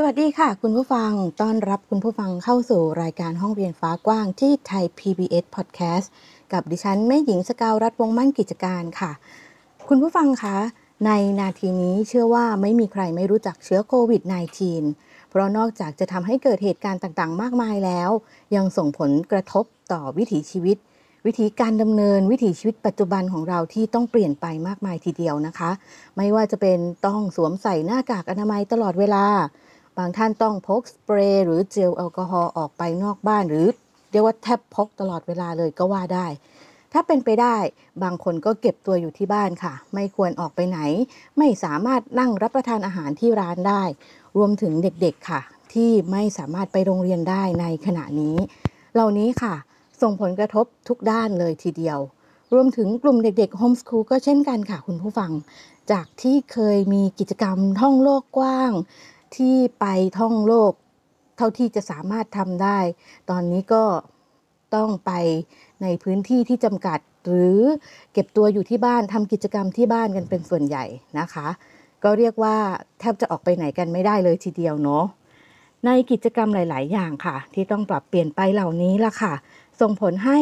สวัสดีค่ะ คุณผู้ฟัง ต้อนรับคุณผู้ฟังเข้าสู่รายการห้องเรียนฟ้ากว้างที่ไทย PBS Podcast กับดิฉันแม่หญิงสกาวรัฐวงมั่นกิจการค่ะ คุณผู้ฟังคะ ในนาทีนี้เชื่อว่าไม่มีใครไม่รู้จักเชื้อโควิด -19 เพราะนอกจากจะทำให้เกิดเหตุการณ์ต่างๆ มากมายแล้ว ยังส่งผลกระทบต่อวิถีชีวิต วิธีการดำเนินวิถีชีวิตปัจจุบันของเราที่ต้องเปลี่ยนไปมากมายทีเดียวนะคะ ไม่ว่าจะเป็นต้องสวมใส่หน้ากากอนามัยตลอดเวลา บางท่านต้องพกสเปรย์หรือเจลแอลกอฮอล์ออกไปนอกบ้าน หรือเรียกว่าแทบพกตลอดเวลาเลยก็ว่าได้ ถ้าเป็นไปได้บางคนก็เก็บตัวอยู่ที่บ้านค่ะ ไม่ควรออกไปไหน ไม่สามารถนั่งรับประทานอาหารที่ร้านได้ รวมถึงเด็กๆค่ะ ที่ไม่สามารถไปโรงเรียนได้ในขณะนี้ เหล่านี้ค่ะ ส่งผลกระทบทุกด้านเลยทีเดียว รวมถึงกลุ่มเด็กๆโฮมส o ูลก็เช่นกันค่ะคุณผู้ฟัง จากที่เคยมีกิจกรรมท่องโลกกว้าง ที่ไปท่องโลก เท่าที่จะสามารถทำได้ ตอนนี้ก็ต้องไปในพื้นที่ที่จำกัด หรือเก็บตัวอยู่ที่บ้านทำกิจกรรมที่บ้านกันเป็นส่วนใหญ่นะคะ ก็เรียกว่าแทบจะออกไปไหนกันไม่ได้เลยทีเดียวเนาะในกิจกรรมหลาย ๆ อย่างค่ะ ที่ต้องปรับเปลี่ยนไปเหล่านี้ล่ะค่ะ ส่งผลให้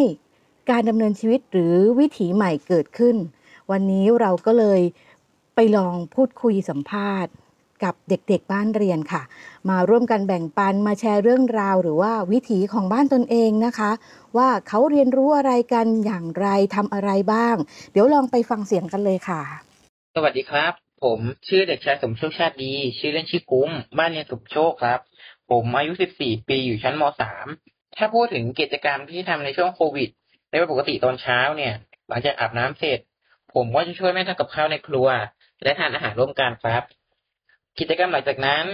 การดำเนินชีวิตหรือวิถีใหม่เกิดขึ้น วันนี้เราก็เลยไปลองพูดคุยสัมภาษณ์ กับเด็กๆบ้านเรียนค่ะ มาร่วมกันแบ่งปันมาแชร์เรื่องราวหรือว่าวิถีของบ้านตนเองนะคะ ว่าเขาเรียนรู้อะไรกันอย่างไรทำอะไรบ้าง เดี๋ยวลองไปฟังเสียงกันเลยค่ะ สวัสดีครับ ผมชื่อเด็กชายสมโชคชาติดี ชื่อเล่นชื่อกุ้มบ้านเรียนสุขโชคครับ ผมอายุ 14 ปีอยู่ชั้นม .3 ถ้าพูดถึงกิจกรรมที่ทำในช่วงโควิดในวันปกติตอนเช้าเนี่ย หลังจากอาบน้ำเสร็จ ผมก็จะช่วยแม่ทำกับข้าวในครัว และทานอาหารร่วมกันครับ กิจกรรมหลังจากนั้น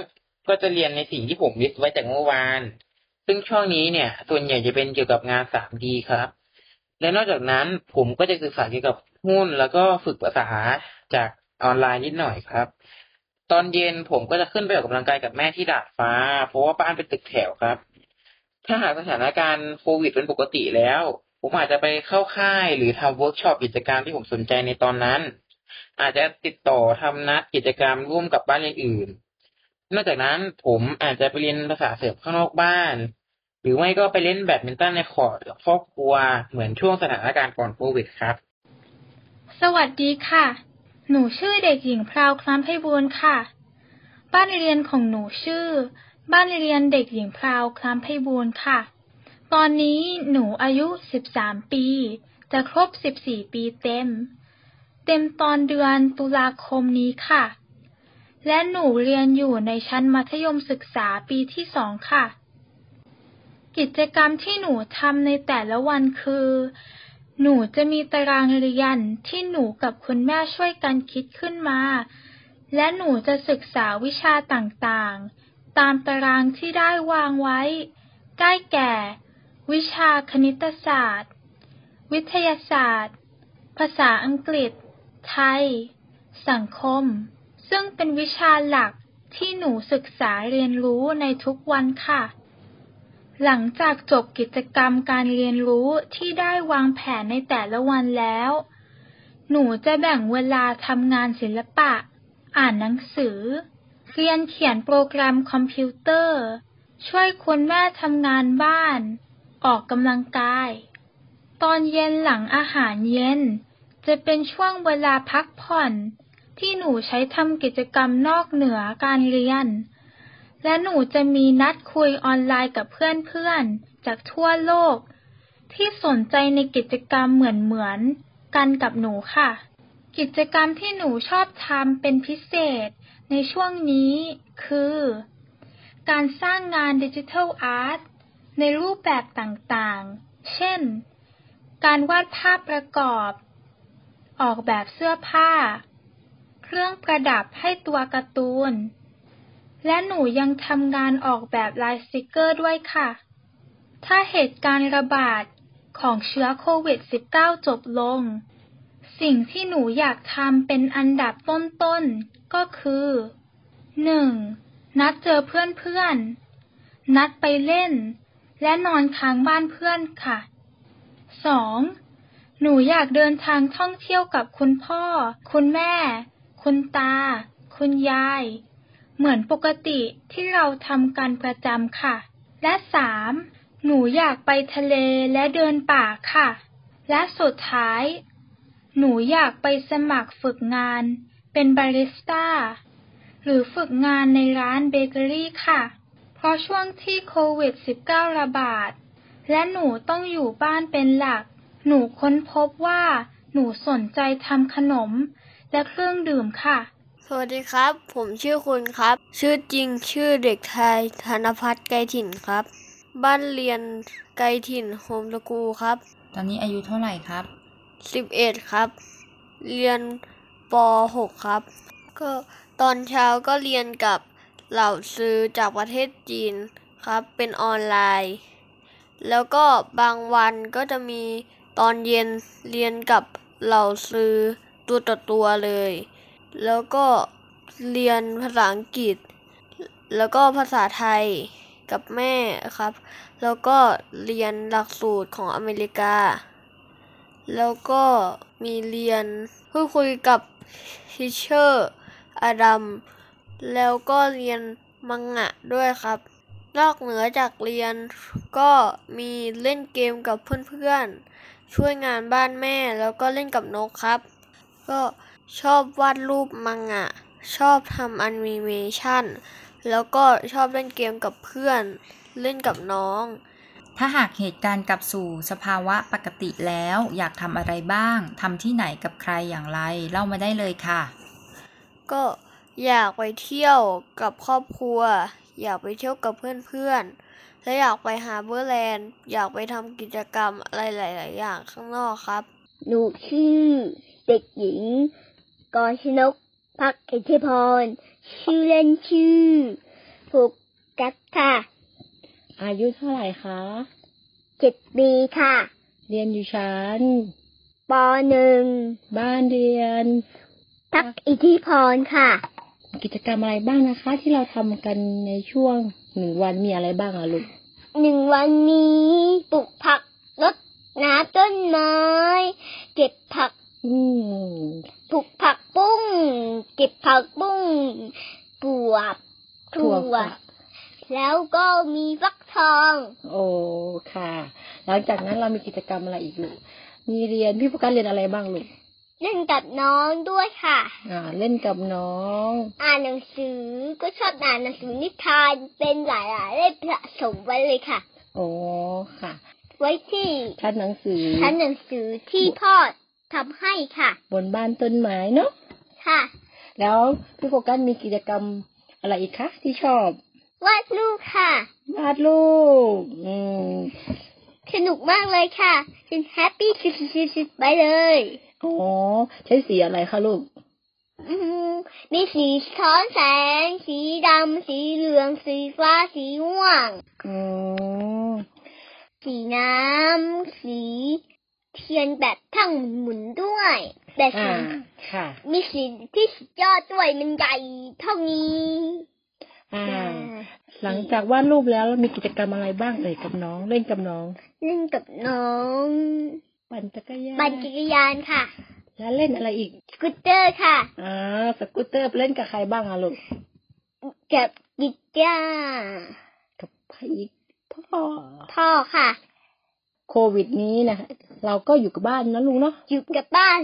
ก็จะเรียนในสิ่งที่ผมลิสต์ไว้จากเมื่อวาน ซึ่งช่วงนี้เนี่ย ส่วนใหญ่จะเป็นเกี่ยวกับงาน 3D ครับ และนอกจากนั้นผมก็จะศึกษาเกี่ยวกับหุ้นแล้วก็ฝึกภาษาจากออนไลน์นิดหน่อยครับ ตอนเย็นผมก็จะขึ้นไปออกกำลังกายกับแม่ที่ดาดฟ้า เพราะว่าบ้านเป็นตึกแถวครับ ถ้าหากสถานการณ์โควิดเป็นปกติแล้ว ผมอาจจะไปเข้าค่ายหรือทำเวิร์กช็อปกิจกรรมที่ผมสนใจในตอนนั้น อาจจะติดต่อทำนัดกิจกรรมร่วมกับบ้านเรียนอื่น นอกจากนั้นผมอาจจะไปเรียนภาษาเสริมข้างนอกบ้าน หรือไม่ก็ไปเล่นแบดมินตันในคอร์ตกับครอบครัวเหมือนช่วงสถานการณ์ก่อนโควิดครับ สวัสดีค่ะ หนูชื่อเด็กหญิงพราวคล้ำไพบูลค่ะ บ้านเรียนของหนูชื่อ บ้านเรียนเด็กหญิงพราวคล้ำไพบูลค่ะ ตอนนี้หนูอายุ 13 ปี จะครบ 14 ปีเต็ม เต็มตอนเดือนตุลาคมนี้ค่ะ และหนูเรียนอยู่ในชั้นมัธยมศึกษาปีที่สองค่ะ กิจกรรมที่หนูทำในแต่ละวันคือ หนูจะมีตารางเรียนที่หนูกับคุณแม่ช่วยกันคิดขึ้นมา และหนูจะศึกษาวิชาต่างๆ ตามตารางที่ได้วางไว้ ใกล้แก่ วิชาคณิตศาสตร์ วิทยาศาสตร์ภาษาอังกฤษ ไทย สังคม ซึ่งเป็นวิชาหลักที่หนูศึกษาเรียนรู้ในทุกวันค่ะ หลังจากจบกิจกรรมการเรียนรู้ที่ได้วางแผนในแต่ละวันแล้ว หนูจะแบ่งเวลาทำงานศิลปะ อ่านหนังสือ เรียนเขียนโปรแกรมคอมพิวเตอร์ ช่วยคุณแม่ทำงานบ้าน ออกกำลังกาย ตอนเย็นหลังอาหารเย็น จะเป็นช่วงเวลาพักผ่อน ที่หนูใช้ทำกิจกรรมนอกเหนือการเรียน และหนูจะมีนัดคุยออนไลน์กับเพื่อนๆ จากทั่วโลก ที่สนใจในกิจกรรมเหมือนๆกันกับหนูค่ะ กิจกรรมที่หนูชอบทำเป็นพิเศษในช่วงนี้คือ การสร้างงานดิจิทัลอาร์ตในรูปแบบต่างๆ เช่น การวาดภาพประกอบ ออกแบบเสื้อผ้า เครื่องประดับให้ตัวการ์ตูน และหนูยังทำงานออกแบบลายสติกเกอร์ด้วยค่ะ ถ้าเหตุการณ์ระบาดของเชื้อโควิด -19 จบลง สิ่งที่หนูอยากทำเป็นอันดับต้นๆ ก็คือ 1. นัดเจอเพื่อนๆ นัดไปเล่น และนอนค้างบ้านเพื่อนค่ะ 2. หนูอยากเดินทางท่องเที่ยวกับคุณพ่อ คุณแม่ คุณตา คุณยาย เหมือนปกติที่เราทำกันประจำค่ะ และสามหนูอยากไปทะเลและเดินป่าค่ะ และสุดท้าย หนูอยากไปสมัครฝึกงาน เป็นบาริสต้า หรือฝึกงานในร้านเบเกอรี่ค่ะ เพราะช่วงที่โควิด -19 ระบาด และหนูต้องอยู่บ้านเป็นหลัก หนูค้นพบว่าหนูสนใจทำขนม และเครื่องดื่มค่ะ สวัสดีครับ ผมชื่อคุณครับ ชื่อจริงชื่อเด็กชายธนพัฒน์ไกรถิ่นครับ บ้านเรียนไกรถิ่นโฮมสกูลครับ ตอนนี้อายุเท่าไหร่ครับ 11 ครับ เรียนป .6 ครับ ก็ตอนเช้าก็เรียนกับเหล่าซื้อจากประเทศจีนครับ เป็นออนไลน์ แล้วก็บางวันก็จะมี ตอนเย็นเรียนกับเหล่าซื้อตัวต่อตัวเลย แล้วก็เรียนภาษาอังกฤษ แล้วก็ภาษาไทยกับแม่ครับ แล้วก็เรียนหลักสูตรของอเมริกา แล้วก็มีเรียนพูดคุยกับทิเชอร์อดัม แล้วก็เรียนมังงะด้วยครับ นอกเหนือจากเรียนก็มีเล่นเกมกับเพื่อนๆ ช่วยงานบ้านแม่แล้วก็เล่นกับนกครับ ก็ชอบวาดรูปมังงะ ชอบทำแอนิเมชันแล้วก็ชอบเล่นเกมกับเพื่อน เล่นกับน้อง ถ้าหากเหตุการณ์กลับสู่สภาวะปกติแล้ว อยากทำอะไรบ้างทำที่ไหนกับใครอย่างไร เล่ามาได้เลยค่ะ ก็อยากไปเที่ยวกับครอบครัว อยากไปเที่ยวกับเพื่อนๆ และอยากไปหาเบอร์แลนด์ อยากไปทำกิจกรรมอะไรหลาย ๆ อย่างข้างนอกครับ หนูชื่อ เด็กหญิงกรชนก พักอิทธิพร ชื่อเล่นชื่อภูกัตค่ะ อายุเท่าไหร่คะเจ็ดปีค่ะ เรียนอยู่ชั้นปหนึ่ง บ้านเรียน พักอิทธิพรค่ะ กิจกรรมอะไรบ้างนะคะ ที่เราทำกันในช่วง หนึ่งวันมีอะไรบ้างอะลูกหนึ่งวันนี้ปลูกผักรดน้ำต้นไม้ เก็บผักอืมปลูกผักปุ้ง เก็บผักปุ้งปลวกถั่วฝักแล้วก็มีฟักทอง โอ้ค่ะ หลังจากนั้นเรามีกิจกรรมอะไรอีกลูกมีเรียนพี่โฟกัสเรียนอะไรบ้างลูก เล่นกับน้องด้วยค่ะ อ่า เล่นกับน้อง อ่านหนังสือก็ชอบอ่านหนังสือนิทานเป็นหลายๆเล่มผสมไว้เลยค่ะ โอ้ค่ะ ไว้ที่ชั้นหนังสือชั้นหนังสือที่พ่อทำให้ค่ะ บนบ้านต้นไม้เนาะค่ะ แล้วพี่โฟกัสมีกิจกรรมอะไรอีกคะที่ชอบ วาดรูปค่ะ วาดรูป อืม สนุกมากเลยค่ะ ฉันแฮปปี้สุดๆๆไปเลยอ๋อใช้สีอะไรคะลูกอืมมีสีท้อนแสง สีดำ สีเหลือง สีฟ้า สีม่วงอืมสีน้ำ สีเทียนแบบทั้งหมุนๆด้วย แต่อ่าสีค่ะมีสีที่สุดยอดด้วยมันใหญ่เท่านี้อ่าหลังจากวาดรูปแล้วมีกิจกรรมอะไรบ้างเอ่ยกับน้องเล่นกับน้อง เล่นกับน้องปั่นจักรยานปั่นจักรยานค่ะ แล้วเล่นอะไรอีกสกูตเตอร์ค่ะอ่าสกูตเตอร์เล่นกับใครบ้างอะลูกกับกิจกากับใครอีกพ่อพ่อค่ะ โควิดนี้นะเราก็อยู่กับบ้านนะลุงเนาะอยู่กับบ้าน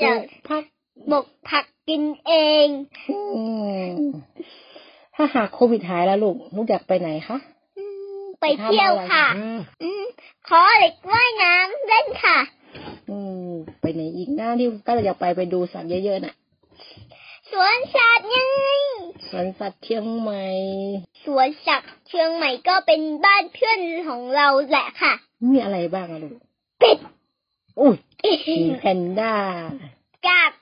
อยากพักหมกผักกินเองอืมถ้าหากโควิดหายแล้วลูกลูกอยากไปไหนคะอืม ไปเที่ยวค่ะ อืมอืมขอเหล็กว่ายน้ำเล่นค่ะ อืมไปไหนอีกหน้าที่ก็อยากไปไปดูสัตว์เยอะๆน่ะ สวนสัตว์ไงสวนสัตว์เชียงใหม่ สวนสัตว์เชียงใหม่ก็เป็นบ้านเพื่อนของเราแหละค่ะ มีอะไรบ้างอะลูกเป็ดอุ้ยมีแพนด้ากับ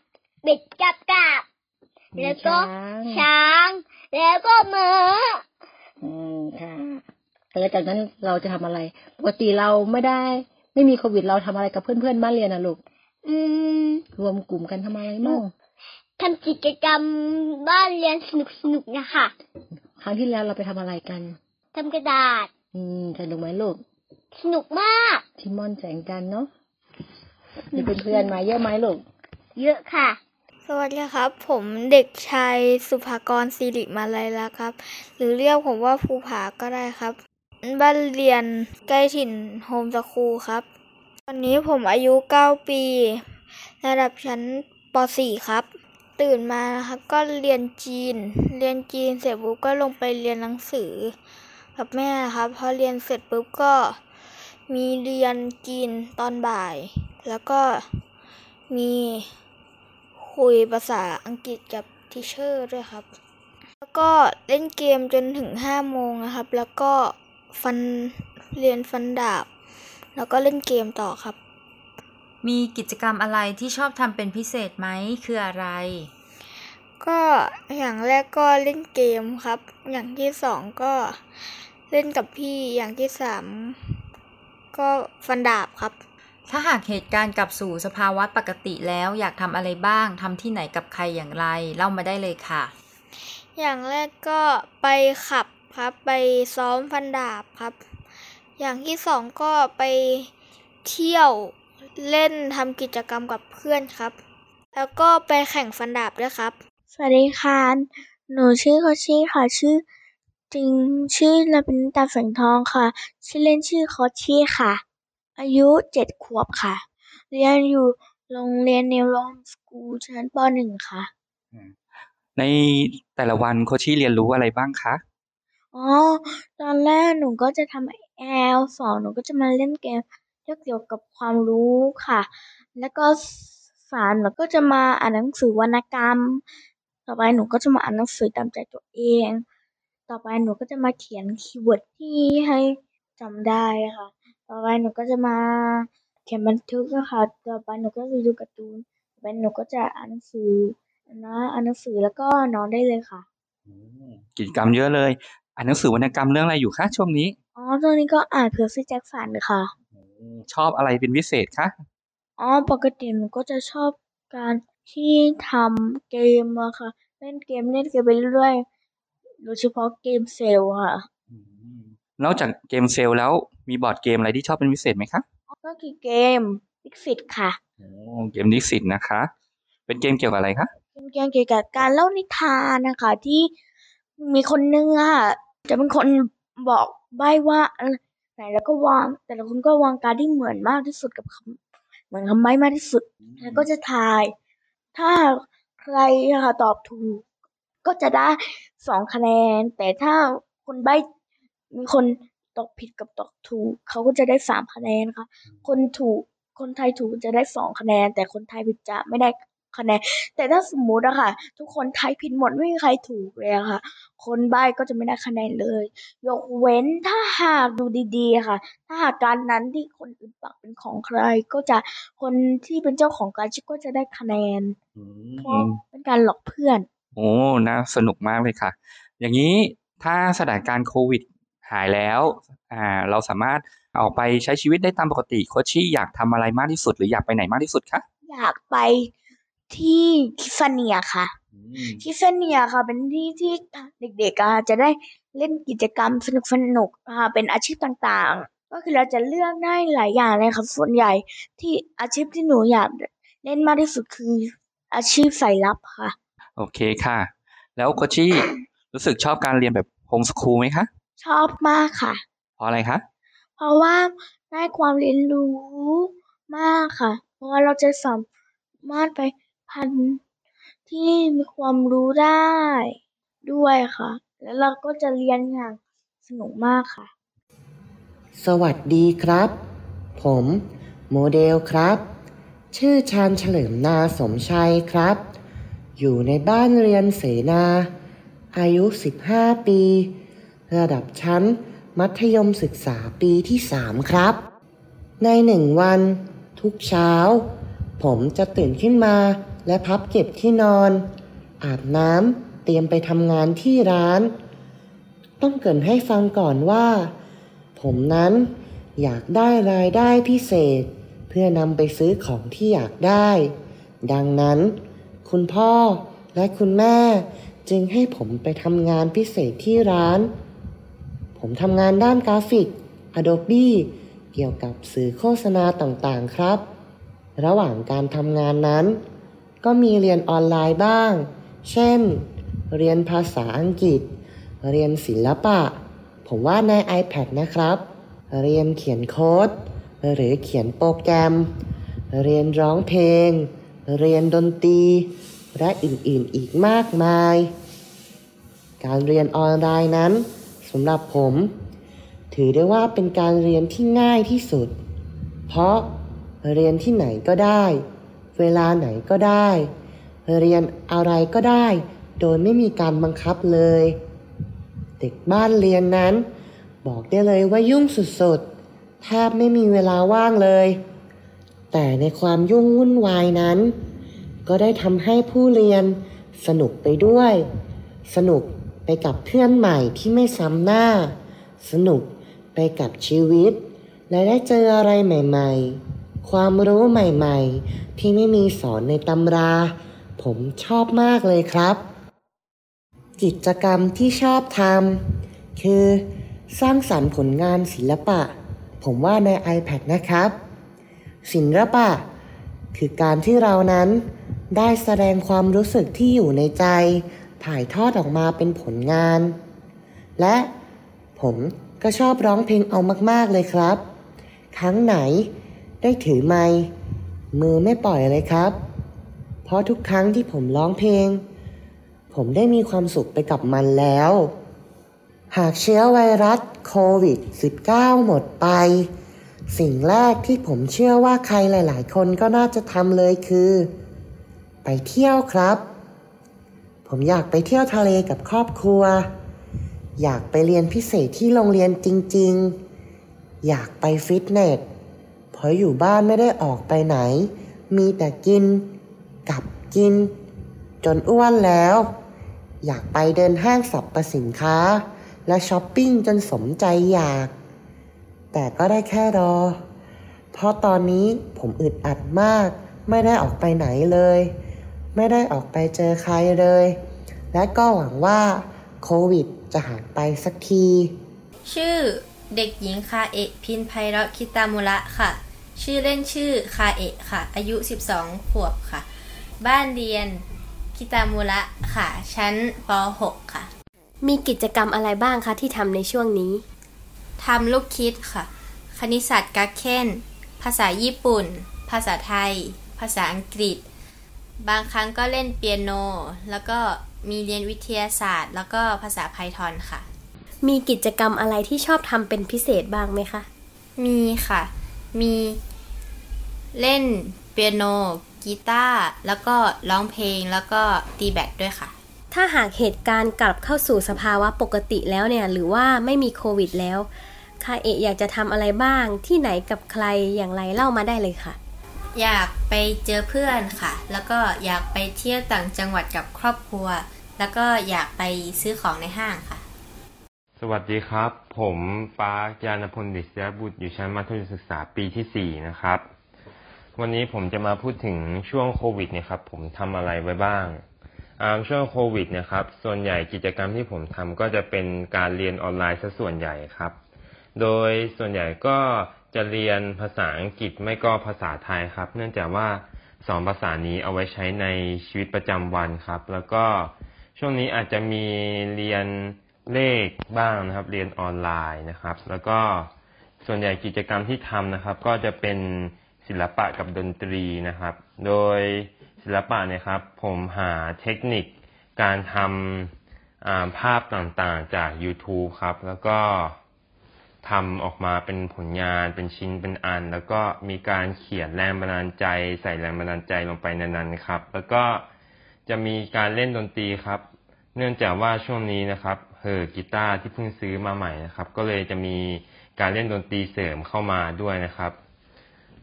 เป็ดกับกับมีแล้วก็ช้างช้างแล้วก็ม้าอืมค่ะ แล้วจากนั้นเราจะทำอะไร ปกติเราไม่ได้ ไม่มีโควิดเราทำอะไรกับเพื่อนๆบ้านเรียนนะลูกอืมรวมกลุ่มกันทำอะไรมั่งทำกิจกรรมบ้านเรียนสนุกๆนะคะครั้งที่แล้วเราไปทำอะไรกันทำกระดาษ อืมสนุกไหมลูกสนุกมากที่ม่อนแสงจันทร์เนาะมีเพื่อนๆมาเยอะไหมลูกเยอะค่ะ สวัสดีครับ ผมเด็กชายสุภากรสิริมาลัยละครับ หรือเรียกผมว่าภูผาก็ได้ครับ บ้านเรียนใกล้ถิ่นโฮมสคูลครับ ตอนนี้ผมอายุ 9 ปี ระดับชั้นป .4 ครับ ตื่นมานะครับก็เรียนจีน เรียนจีนเสร็จปุ๊บก็ลงไปเรียนหนังสือ กับแม่ครับพอเรียนเสร็จปุ๊บก็มีเรียนจีนตอนบ่าย แล้วก็มีคุยภาษาอังกฤษกับ teacher ด้วยครับ แล้วก็เล่นเกมจนถึงห้าโมงนะครับ แล้วก็ ฟันเรียนฟันดาบ แล้วก็เล่นเกมต่อครับ มีกิจกรรมอะไรที่ชอบทำเป็นพิเศษไหมคืออะไร ก็อย่างแรกก็เล่นเกมครับ อย่างที่สองก็เล่นกับพี่อย่างที่สามก็ฟันดาบครับ ถ้าหากเหตุการณ์กลับสู่สภาวะปกติแล้วอยากทำอะไรบ้างทำที่ไหนกับใครอย่างไร เล่ามาได้เลยค่ะ อย่างแรกก็ไปขับ ครับ ไปซ้อมฟันดาบครับ อย่างที่สองก็ไปเที่ยวเล่นทำกิจกรรมกับเพื่อนครับ แล้วก็ไปแข่งฟันดาบด้วยครับ สวัสดีค่ะหนูชื่อโคชี่ค่ะชื่อจริงชื่อลาบินตาแฝงทองค่ะ ชื่อเล่นชื่อโคชี่ค่ะ อายุเจ็ดขวบค่ะ เรียนอยู่โรงเรียนนิวโรมสกูลชั้นปหนึ่งค่ะ ในแต่ละวันโคชชี่เรียนรู้อะไรบ้างคะ อ๋อ ตอนแรกหนูก็จะทำแอลสองหนูก็จะมาเล่นเกมเกี่ยวกับความรู้ค่ะ แล้วก็สามหนูก็จะมาอ่านหนังสือวรรณกรรม ต่อไปหนูก็จะมาอ่านหนังสือตามใจตัวเอง ต่อไปหนูก็จะมาเขียน keyword ที่ให้จำได้ค่ะ ต่อไปหนูก็จะมาเขียนบันทึกอะค่ะต่อไปหนูก็จะดูการ์ตูน ต่อไปหนูก็จะอ่านหนังสือนะอ่านหนังสือแล้วก็นอนได้เลยค่ะ กิจกรรมเยอะเลย อ่านหนังสือวรรณกรรมเรื่องอะไรอยู่คะช่วงนี้อ๋อตอนนี้ก็อ่านเพอร์ซี่แจ็คสันค่ะชอบอะไรเป็นพิเศษคะอ๋อปกติหนูก็จะชอบการที่ทำเกมอะค่ะ เล่นเกมเล่นเกมไปเรื่อยๆโดยเฉพาะเกมเซลล์ค่ะนอกจากเกมเซลแล้วมีบอร์ดเกมอะไรที่ชอบเป็นพิเศษไหมคะก็คือเกม i x ฟิตค่ะโอ้เกมนิสิตนะคะ เป็นเกมเกี่ยวกับอะไรคะเป็นเกมเกี่ยวกับการเล่านิทานนะคะที่มีคนนึงอะค่ะ จะเป็นคนบอกใบ้ว่าอะไรไหนแล้วก็วาง แต่ละคนก็วางการดที่เหมือนมากที่สุดกับคำเหมือนคำใบ้มากที่สุด แล้วก็จะทาย ถ้าใครค่ะตอบถูก ก็จะได้สองคะแนน แต่ถ้าคนใบ้มีคนตอบผิดกับตอบถูกเขาก็จะได้สามคะแนนค่ะ คนถูกคนไทยถูกจะได้สองคะแนน แต่คนไทยผิดจะไม่ได้ คะแนน แต่ถ้าสมมุติอะค่ะ ทุกคนทายผิดหมดไม่มีใครถูกเลยอะค่ะ คนใบ้ก็จะไม่ได้คะแนนเลย ยกเว้นถ้าหากดูดีๆอะค่ะ ถ้าหากการนั้นที่คนอื่นปักเป็นของใคร ก็จะคนที่เป็นเจ้าของการชื่อก็จะได้คะแนนเพราะเป็นการหลอกเพื่อน โอ้น่าสนุกมากเลยค่ะ อย่างนี้ถ้าสถานการณ์โควิดหายแล้วอ่าเราสามารถออกไปใช้ชีวิตได้ตามปกติโคชชี่อยากทำอะไรมากที่สุดหรืออยากไปไหนมากที่สุดคะอยากไป ที่คิฟฟาเนียค่ะคิฟฟาเนียค่ะ เป็นที่ที่เด็กๆอะจะได้เล่นกิจกรรมสนุกๆค่ะเป็นอาชีพต่างๆ ก็คือเราจะเลือกได้หลายอย่างเลยค่ะส่วนใหญ่ที่อาชีพที่หนูอยากเล่นมากที่สุดคืออาชีพสายลับค่ะ โอเคค่ะ แล้วโคชชี่รู้สึกชอบการเรียนแบบโฮมสคูลไหมคะ ชอบมากค่ะ เพราะอะไรคะ เพราะว่าได้ความเรียนรู้มากค่ะ เพราะว่าเราจะสามารถไป พันที่มีความรู้ได้ด้วยค่ะ แล้วเราก็จะเรียนอย่างสนุกมากค่ะ สวัสดีครับ ผมโมเดลครับ ชื่อชาญเฉลิมนาสมชัยครับ อยู่ในบ้านเรียนเสนา อายุ 15 ปี ระดับชั้นมัธยมศึกษาปีที่ 3 ครับ ในหนึ่งวัน ทุกเช้า ผมจะตื่นขึ้นมา และพับเก็บที่นอน อาบน้ำเตรียมไปทำงานที่ร้าน ต้องเกรินให้ฟังก่อนว่า ผมนั้นอยากได้รายได้พิเศษ เพื่อนำไปซื้อของที่อยากได้ ดังนั้น คุณพ่อและคุณแม่จึงให้ผมไปทำงานพิเศษที่ร้าน ผมทำงานด้านกราฟิก Adobe เกี่ยวกับสื่อโฆษณาต่างๆครับ ระหว่างการทำงานนั้น ก็มีเรียนออนไลน์บ้าง เช่น เรียนภาษาอังกฤษ เรียนศิลปะ ผมว่าใน iPad นะครับ เรียนเขียนโค้ด หรือเขียนโปรแกรม เรียนร้องเพลง เรียนดนตรี และอื่นๆอีกมากมาย การเรียนออนไลน์นั้นสำหรับผม ถือได้ว่าเป็นการเรียนที่ง่ายที่สุด เพราะเรียนที่ไหนก็ได้ เวลาไหนก็ได้ เรียนอะไรก็ได้ โดยไม่มีการบังคับเลย เด็กบ้านเรียนนั้น บอกได้เลยว่ายุ่งสุดๆ แทบไม่มีเวลาว่างเลย แต่ในความยุ่งวุ่นวายนั้น ก็ได้ทำให้ผู้เรียนสนุกไปด้วย สนุกไปกับเพื่อนใหม่ที่ไม่ซ้ำหน้า สนุกไปกับชีวิต และได้เจออะไรใหม่ ๆ ความรู้ใหม่ๆ ที่ไม่มีสอนในตำรา ผมชอบมากเลยครับ กิจกรรมที่ชอบทำคือ สร้างสรรค์ผลงานศิลปะ ผมว่าใน iPad นะครับ ศิลปะ คือการที่เรานั้นได้แสดงความรู้สึกที่อยู่ในใจ ถ่ายทอดออกมาเป็นผลงาน และผมก็ชอบร้องเพลงเอามาก ๆ เลยครับ ครั้งไหน ได้ถือไมค์มือไม่ปล่อยเลยครับ เพราะทุกครั้งที่ผมร้องเพลง ผมได้มีความสุขไปกับมันแล้ว หากเชื้อไวรัสโควิด -19 หมดไป สิ่งแรกที่ผมเชื่อว่าใครหลาย ๆ คนก็น่าจะทำเลยคือ ไปเที่ยวครับ ผมอยากไปเที่ยวทะเลกับครอบครัว อยากไปเรียนพิเศษที่โรงเรียนจริง ๆ อยากไปฟิตเนส เพราะอยู่บ้านไม่ได้ออกไปไหน มีแต่กิน กับกิน จนอ้วนแล้ว อยากไปเดินห้างสรรพสินค้า และช้อปปิ้งจนสมใจอยาก แต่ก็ได้แค่รอ เพราะตอนนี้ผมอึดอัดมาก ไม่ได้ออกไปไหนเลย ไม่ได้ออกไปเจอใครเลย และก็หวังว่าโควิดจะหายไปสักที ชื่อเด็กหญิงคาเอะพินไพเราะคิตามุระค่ะ ชื่อเล่นชื่อคาเอะค่ะ อายุ 12 ขวบค่ะ บ้านเรียนคิตามุระค่ะ ชั้นป .6 ค่ะ มีกิจกรรมอะไรบ้างคะที่ทำในช่วงนี้ทำลูกคิดค่ะ คณิตศาสตร์กักเค้นภาษาญี่ปุ่น ภาษาไทย ภาษาอังกฤษ บางครั้งก็เล่นเปียโน แล้วก็มีเรียนวิทยาศาสตร์ แล้วก็ภาษาไพทอนค่ะ มีกิจกรรมอะไรที่ชอบทำเป็นพิเศษบ้างไหมคะ มีค่ะ มีเล่นเปียโนกีตาร์แล้วก็ร้องเพลงแล้วก็ตีแบดด้วยค่ะ ถ้าหากเหตุการณ์กลับเข้าสู่สภาวะปกติแล้วเนี่ย หรือว่าไม่มีโควิดแล้วคาเอะอยากจะทำอะไรบ้างที่ไหนกับใครอย่างไรเล่ามาได้เลยค่ะ อยากไปเจอเพื่อนค่ะ แล้วก็อยากไปเที่ยวต่างจังหวัดกับครอบครัว แล้วก็อยากไปซื้อของในห้างค่ะส วัสดีครับ ผมปาร์คยานพลดิษยบุตรอยู่ชั้นมัธยมศึกษาปีที่สี่นะครับ วันนี้ผมจะมาพูดถึงช่วงโควิดเนี่ยครับ ผมทำอะไรไว้บ้างช่วงโควิดนี่ยครับ ส่วนใหญ่กิจกรรมที่ผมทำก็จะเป็นการเรียนออนไลน์ซะส่วนใหญ่ครับ โดยส่วนใหญ่ก็จะเรียนภาษาอังกฤษไม่ก็ภาษาไทยครับ เนื่องจากว่าสองภาษานี้เอาไว้ใช้ในชีวิตประจำวันครับ แล้วก็ช่วงนี้อาจจะมีเรียน เลขบ้างนะครับ เรียนออนไลน์นะครับ แล้วก็ส่วนใหญ่กิจกรรมที่ทำนะครับ ก็จะเป็นศิลปะกับดนตรีนะครับ โดยศิลปะเนี่ยครับ ผมหาเทคนิคการทำภาพต่างๆจาก YouTube ครับ แล้วก็ทำออกมาเป็นผลงานเป็นชิ้นเป็นอัน แล้วก็มีการเขียนแรงบันดาลใจ ใส่แรงบันดาลใจลงไปในนั้นครับ แล้วก็จะมีการเล่นดนตรีครับ เนื่องจากว่าช่วงนี้นะครับเฮอกีตาร์ที่เพิ่งซื้อมาใหม่นะครับ ก็เลยจะมีการเล่นดนตรีเสริมเข้ามาด้วยนะครับ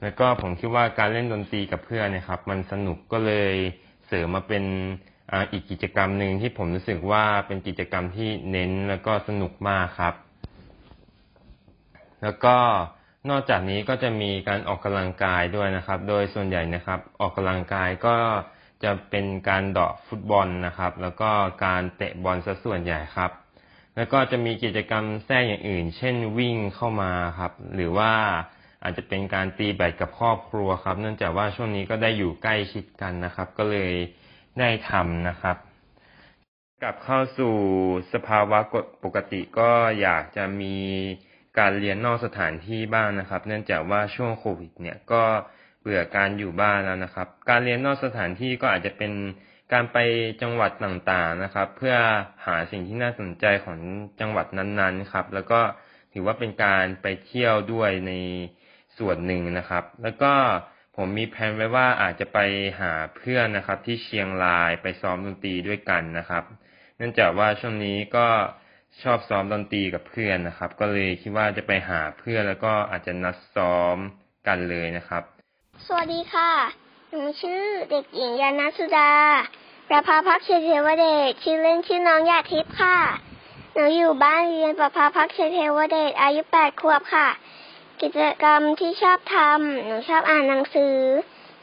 แล้วก็ผมคิดว่าการเล่นดนตรีกับเพื่อนนะครับ มันสนุกก็เลยเสริมมาเป็นอีกกิจกรรมหนึ่งที่ผมรู้สึกว่าเป็นกิจกรรมที่เน้นแล้วก็สนุกมากครับ แล้วก็นอกจากนี้ก็จะมีการออกกำลังกายด้วยนะครับ โดยส่วนใหญ่นะครับ ออกกำลังกายก็ จะเป็นการเดาะฟุตบอลนะครับ แล้วก็การเตะบอลซะส่วนใหญ่ครับ แล้วก็จะมีกิจกรรมแทรกอย่างอื่น เช่นวิ่งเข้ามาครับ หรือว่าอาจจะเป็นการตีแบดกับครอบครัวครับ เนื่องจากว่าช่วงนี้ก็ได้อยู่ใกล้ชิดกันนะครับ ก็เลยได้ทำนะครับ กลับเข้าสู่สภาวะปกติก็อยากจะมีการเรียนนอกสถานที่บ้างนะครับ เนื่องจากว่าช่วงโควิดเนี่ยก็ เบื่อการอยู่บ้านแล้วนะครับ การเรียนนอกสถานที่ก็อาจจะเป็นการไปจังหวัดต่างๆนะครับ เพื่อหาสิ่งที่น่าสนใจของจังหวัดนั้นๆครับ แล้วก็ถือว่าเป็นการไปเที่ยวด้วยในส่วนหนึ่งนะครับ แล้วก็ผมมีแผนไว้ว่าอาจจะไปหาเพื่อนนะครับ ที่เชียงรายไปซ้อมดนตรีด้วยกันนะครับ เนื่องจากว่าช่วงนี้ก็ชอบซ้อมดนตรีกับเพื่อนนะครับ ก็เลยคิดว่าจะไปหาเพื่อนแล้วก็อาจจะนัดซ้อมกันเลยนะครับ สวัสดีค่ะ หนูชื่อเด็กหญิงยานาสุดาประภาพักเชเทวเดช ชื่อเล่นชื่อน้องยาทิพย์ค่ะ หนูอยู่บ้านเรียนประภาพักเชเทวเดช อายุแปดขวบค่ะ กิจกรรมที่ชอบทำ หนูชอบอ่านหนังสือ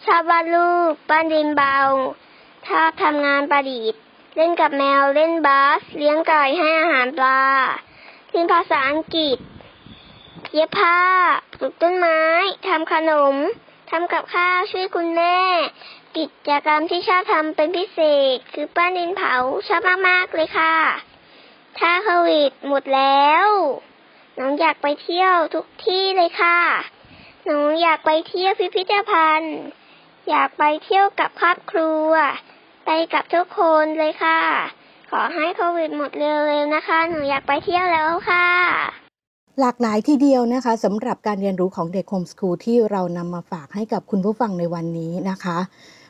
ชอบวาดรูปปั้นดินเบา ชอบทำงานประดิษฐ์ เล่นกับแมว เล่นบาส เลี้ยงไก่ให้อาหารปลา เรียนภาษาอังกฤษ เย็บผ้า ปลูกต้นไม้ ทำขนม ทำกับข้าวช่วยคุณแม่ กิจกรรมที่ชอบทำเป็นพิเศษ คือปั้นดินเผาชอบมากๆเลยค่ะ ถ้าโควิดหมดแล้วน้องอยากไปเที่ยวทุกที่เลยค่ะ หนูอยากไปเที่ยวพิพิธภัณฑ์ อยากไปเที่ยวกับครอบครัว ไปกับทุกคนเลยค่ะ ขอให้โควิดหมดเร็วๆนะคะ หนูอยากไปเที่ยวแล้วค่ะ หลากหลายทีเดียวนะคะสำหรับการเรียนรู้ของเด็กโฮมสคูลที่เรานำมาฝากให้กับคุณผู้ฟังในวันนี้นะคะ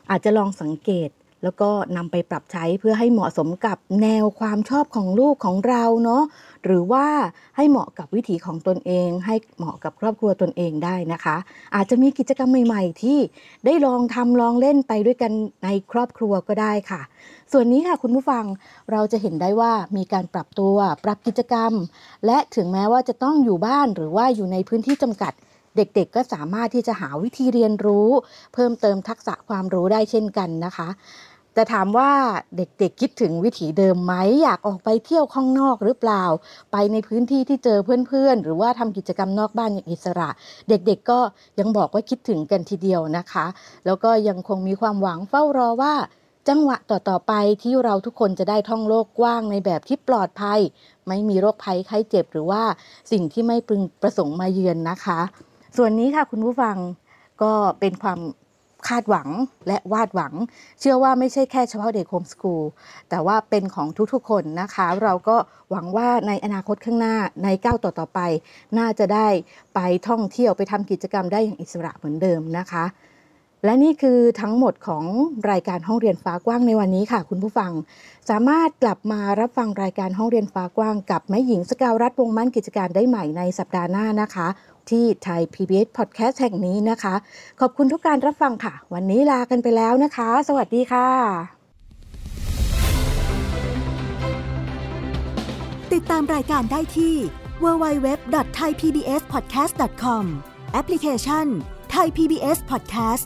อาจจะลองสังเกต แล้วก็นำไปปรับใช้เพื่อให้เหมาะสมกับแนวความชอบของลูกของเราเนาะหรือว่าให้เหมาะกับวิถีของตนเอง ให้เหมาะกับครอบครัวตนเองได้นะคะ อาจจะมีกิจกรรมใหม่ๆ ที่ได้ลองทำลองเล่นไปด้วยกันในครอบครัวก็ได้ค่ะ ส่วนนี้ค่ะคุณผู้ฟังเราจะเห็นได้ว่ามีการปรับตัวปรับกิจกรรม และถึงแม้ว่าจะต้องอยู่บ้านหรือว่าอยู่ในพื้นที่จำกัดเด็กๆ ก็สามารถที่จะหาวิธีเรียนรู้ เพิ่มเติมทักษะความรู้ได้เช่นกันนะคะ แต่ถามว่าเด็กๆคิดถึงวิถีเดิมไหมอยากออกไปเที่ยวข้างนอกหรือเปล่า ไปในพื้นที่ที่เจอเพื่อนๆ หรือว่าทำกิจกรรมนอกบ้านอย่างอิสระ เด็กๆก็ยังบอกว่าคิดถึงกันทีเดียวนะคะ แล้วก็ยังคงมีความหวังเฝ้ารอว่าจังหวะต่อๆไปที่เราทุกคนจะได้ท่องโลกกว้างในแบบที่ปลอดภัย ไม่มีโรคภัยไข้เจ็บหรือว่าสิ่งที่ไม่พึงประสงค์มาเยือนนะคะ ส่วนนี้ค่ะคุณผู้ฟังก็เป็นความ คาดหวังและวาดหวัง เชื่อว่าไม่ใช่แค่เฉพาะเด็กโฮมสกูลแต่ว่าเป็นของทุกๆคนนะคะ เราก็หวังว่าในอนาคตข้างหน้าในก้าวต่อๆไป น่าจะได้ไปท่องเที่ยวไปทำกิจกรรมได้อย่างอิสระเหมือนเดิมนะคะ และนี่คือทั้งหมดของรายการห้องเรียนฟ้ากว้างในวันนี้ค่ะ คุณผู้ฟัง สามารถกลับมารับฟังรายการห้องเรียนฟ้ากว้าง กับแม่หญิงสกาวรัฐวงมั่นกิจการได้ใหม่ในสัปดาห์หน้านะคะ ที่ไทย PBS Podcast แห่งนี้นะคะ ขอบคุณทุกการรับฟังค่ะ วันนี้ลากันไปแล้วนะคะ สวัสดีค่ะ ติดตามรายการได้ที่ www.thaipbspodcast.com แอปพลิเคชัน Thai PBS Podcast